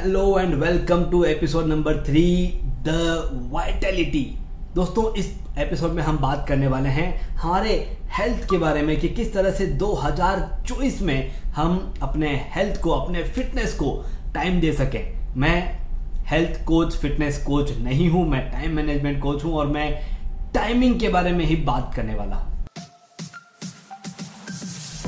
Hello and welcome to episode number three the vitality दोस्तों, इस episode में हम बात करने वाले हैं हमारे हेल्थ के बारे में कि किस तरह से 2024 में हम अपने हेल्थ को, अपने फिटनेस को टाइम दे सकें। मैं हेल्थ कोच फिटनेस कोच नहीं हूँ, मैं टाइम मैनेजमेंट कोच हूँ और मैं टाइमिंग के बारे में ही बात करने वाला हूँ।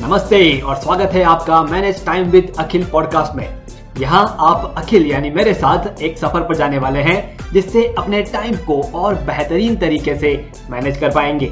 नमस्ते और स्वागत है आपका manage time with Akhil podcast में। यहाँ आप अखिल यानी मेरे साथ एक सफ़र पर जाने वाले हैं, जिससे अपने टाइम को और बेहतरीन तरीके से मैनेज कर पाएँगे।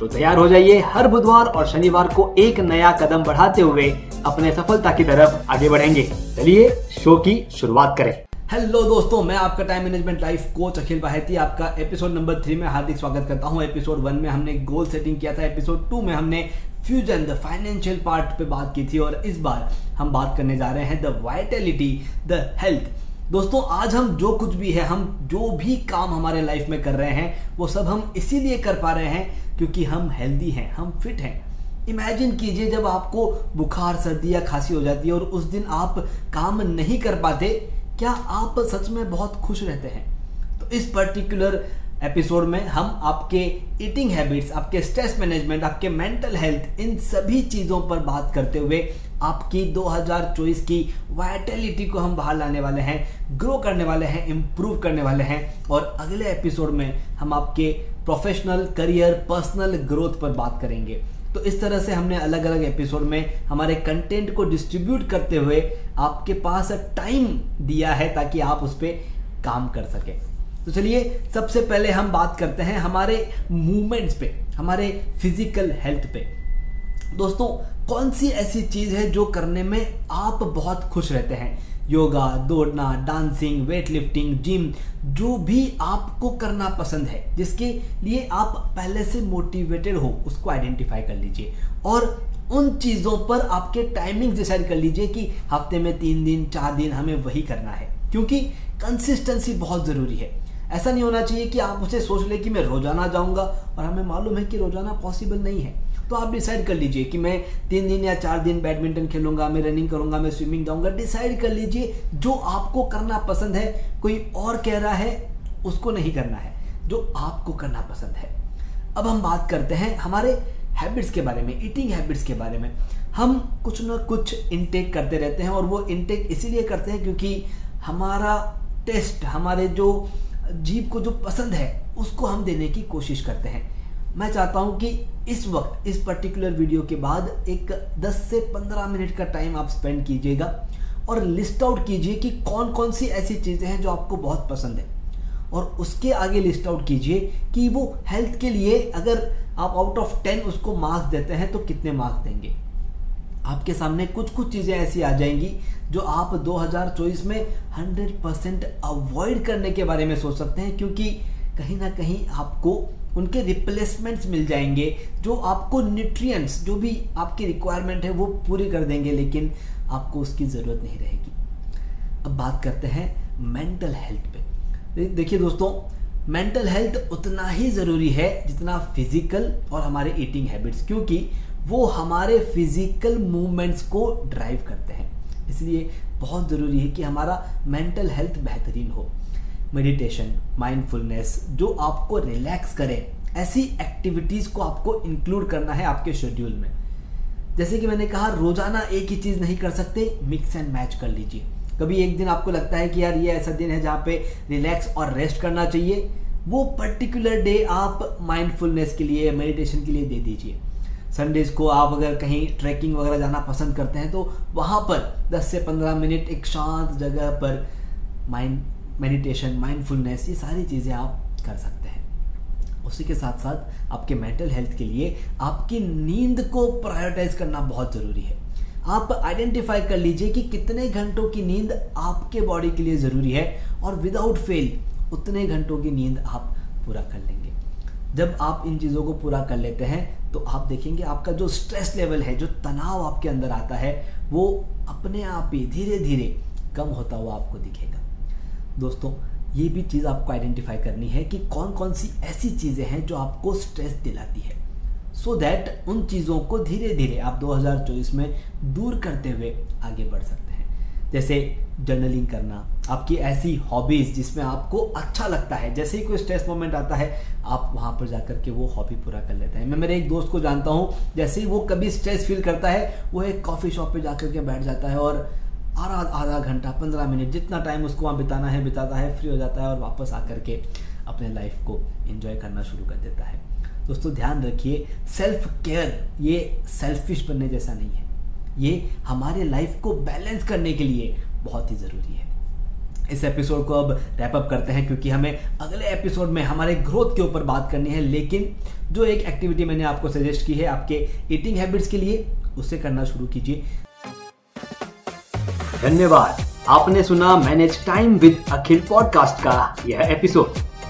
तो तैयार हो जाइए हर बुधवार और शनिवार को एक नया कदम बढ़ाते हुए अपने सफलता की तरफ़ आगे बढ़ेंगे। चलिए शो की शुरुआत करें। हेलो दोस्तों, मैं आपका time management life coach Akhil Baheti आपका एपिसोड नंबर थ्री में हार्दिक स्वागत करता हूँ। एपिसोड वन में हमने गोल सेटिंग किया था। एपिसोड टू में हमने फ्यूजन द फाइनेंशियल पार्ट पे बात की थी और इस बार हम बात करने जा रहे हैं द वाइटेलिटी द हेल्थ दोस्तों, आज हम जो कुछ भी है, हम जो भी काम हमारे लाइफ में कर रहे हैं, वो सब हम इसीलिए कर पा रहे हैं क्योंकि हम हेल्दी हैं, हम फिट हैं. इमेजिन कीजिए जब आपको बुखार सर्दी या खांसी हो जाती है और उस दिन आप काम नहीं कर पाते, क्या आप सच में बहुत खुश रहते हैं? तो इस पर्टिकुलर एपिसोड में हम आपके ईटिंग हैबिट्स आपके स्ट्रेस मैनेजमेंट आपके मेंटल हेल्थ इन सभी चीज़ों पर बात करते हुए आपकी 2024 की वाइटलिटी को हम बाहर लाने वाले हैं ग्रो करने वाले हैं इम्प्रूव करने वाले हैं और अगले एपिसोड में हम आपके प्रोफेशनल करियर पर्सनल ग्रोथ पर बात करेंगे। तो इस तरह से हमने अलग अलग एपिसोड में हमारे कंटेंट को डिस्ट्रीब्यूट करते हुए आपके पास टाइम दिया है ताकि आप उस पर काम कर सके। तो चलिए, सबसे पहले हम बात करते हैं हमारे मूवमेंट्स पे, हमारे फ़िज़िकल हेल्थ पे। दोस्तों, कौन सी ऐसी चीज़ है जो करने में आप बहुत खुश रहते हैं? योगा, दौड़ना डांसिंग वेट लिफ्टिंग जिम जो भी आपको करना पसंद है, जिसके लिए आप पहले से मोटिवेटेड हो, उसको आइडेंटिफाई कर लीजिए। और उन चीज़ों पर आपके टाइमिंग डिसाइड कर लीजिए कि हफ़्ते में तीन दिन, चार दिन हमें वही करना है, क्योंकि कंसिस्टेंसी बहुत ज़रूरी है। ऐसा नहीं होना चाहिए कि आप उसे सोच ले कि मैं रोज़ाना जाऊँगा और हमें मालूम है कि रोज़ाना पॉसिबल नहीं है। तो आप डिसाइड कर लीजिए कि मैं तीन दिन या चार दिन बैडमिंटन खेलूँगा, मैं रनिंग करूँगा, मैं स्विमिंग जाऊँगा। डिसाइड कर लीजिए, जो आपको करना पसंद है, कोई और कह रहा है, उसको नहीं करना है। जो आपको करना पसंद है। अब हम बात करते हैं हमारे हैबिट्स के बारे में ईटिंग हैबिट्स के बारे में। हम कुछ ना कुछ इनटेक करते रहते हैं और वो इनटेक इसीलिए करते हैं क्योंकि हमारा टेस्ट हमारे जो जीव को जो पसंद है, उसको हम देने की कोशिश करते हैं। मैं चाहता हूँ कि इस वक्त, इस पर्टिकुलर वीडियो के बाद एक 10 से 15 मिनट का टाइम आप स्पेंड कीजिएगा और लिस्ट आउट कीजिए कि कौन कौन सी ऐसी चीज़ें हैं जो आपको बहुत पसंद है। और उसके आगे लिस्ट आउट कीजिए कि वो हेल्थ के लिए अगर आप आउट ऑफ़ टेन उसको मार्क्स देते हैं तो कितने मार्क्स देंगे। आपके सामने कुछ कुछ चीज़ें ऐसी आ जाएँगी जो आप 2024 में 100 परसेंट अवॉइड करने के बारे में सोच सकते हैं, क्योंकि कहीं ना कहीं आपको उनके रिप्लेसमेंट्स मिल जाएँगे, जो आपको न्यूट्रिएंट्स जो भी आपकी रिक्वायरमेंट है, वो पूरी कर देंगे, लेकिन आपको उसकी ज़रूरत नहीं रहेगी। अब बात करते हैं मेंटल हेल्थ पे। देखिए दोस्तों मेंटल हेल्थ उतना ही ज़रूरी है जितना फ़िज़िकल और हमारे ईटिंग हैबिट्स क्योंकि वो हमारे फ़िज़िकल मूवमेंट्स को ड्राइव करते हैं। इसलिए बहुत ज़रूरी है कि हमारा मेंटल हेल्थ बेहतरीन हो। मेडिटेशन माइंडफुलनेस जो आपको रिलैक्स करे, ऐसी एक्टिविटीज़ को आपको इंक्लूड करना है आपके शेड्यूल में। जैसे कि मैंने कहा, रोज़ाना एक ही चीज़ नहीं कर सकते मिक्स एंड मैच कर लीजिए। कभी एक दिन आपको लगता है कि यार ये ऐसा दिन है जहाँ पे रिलैक्स और रेस्ट करना चाहिए, वो पर्टिकुलर डे आप माइंडफुलनेस के लिए मेडिटेशन के लिए दे दीजिए। संडेज को आप अगर कहीं ट्रैकिंग वगैरह जाना पसंद करते हैं तो वहाँ पर 10 से 15 मिनट एक शांत जगह पर माइंड मेडिटेशन माइंडफुलनेस ये सारी चीज़ें आप कर सकते हैं। उसी के साथ साथ आपके मेंटल हेल्थ के लिए आपकी नींद को प्रायोरिटाइज करना बहुत ज़रूरी है। आप आइडेंटिफाई कर लीजिए कि कितने घंटों की नींद आपके बॉडी के लिए ज़रूरी है और विदाउट फेल उतने घंटों की नींद आप पूरा कर लेंगे। जब आप इन चीज़ों को पूरा कर लेते हैं तो आप देखेंगे आपका जो स्ट्रेस लेवल है, जो तनाव आपके अंदर आता है, वो अपने आप ही धीरे धीरे कम होता हुआ आपको दिखेगा। दोस्तों, ये भी चीज़ आपको आइडेंटिफाई करनी है कि कौन कौन सी ऐसी चीज़ें हैं जो आपको स्ट्रेस दिलाती है। सो so दैट उन चीज़ों को धीरे धीरे आप 2024 में दूर करते हुए आगे बढ़ सकते हैं। जैसे जर्नलिंग करना, आपकी ऐसी हॉबीज जिसमें आपको अच्छा लगता है, जैसे ही कोई स्ट्रेस मोमेंट आता है, आप वहाँ पर जाकर के वो हॉबी पूरा कर लेते हैं। मैं मेरे एक दोस्त को जानता हूँ, जैसे ही वो कभी स्ट्रेस फील करता है, वो एक कॉफ़ी शॉप पे जाकर के बैठ जाता है और आधा आधा घंटा, पंद्रह मिनट जितना टाइम उसको वहाँ बिताना है, बिताता है फ्री हो जाता है और वापस आकर के अपने लाइफ को एंजॉय करना शुरू कर देता है। दोस्तों, ध्यान रखिए सेल्फ केयर ये सेल्फिश बनने जैसा नहीं है। ये हमारे लाइफ को बैलेंस करने के लिए बहुत ही ज़रूरी है। इस एपिसोड को अब रैप अप करते हैं, क्योंकि हमें अगले एपिसोड में हमारे ग्रोथ के ऊपर बात करनी है, लेकिन जो एक एक्टिविटी मैंने आपको सजेस्ट की है आपके ईटिंग हैबिट्स के लिए, उसे करना शुरू कीजिए। धन्यवाद। आपने सुना manage time with Akhil podcast का यह एपिसोड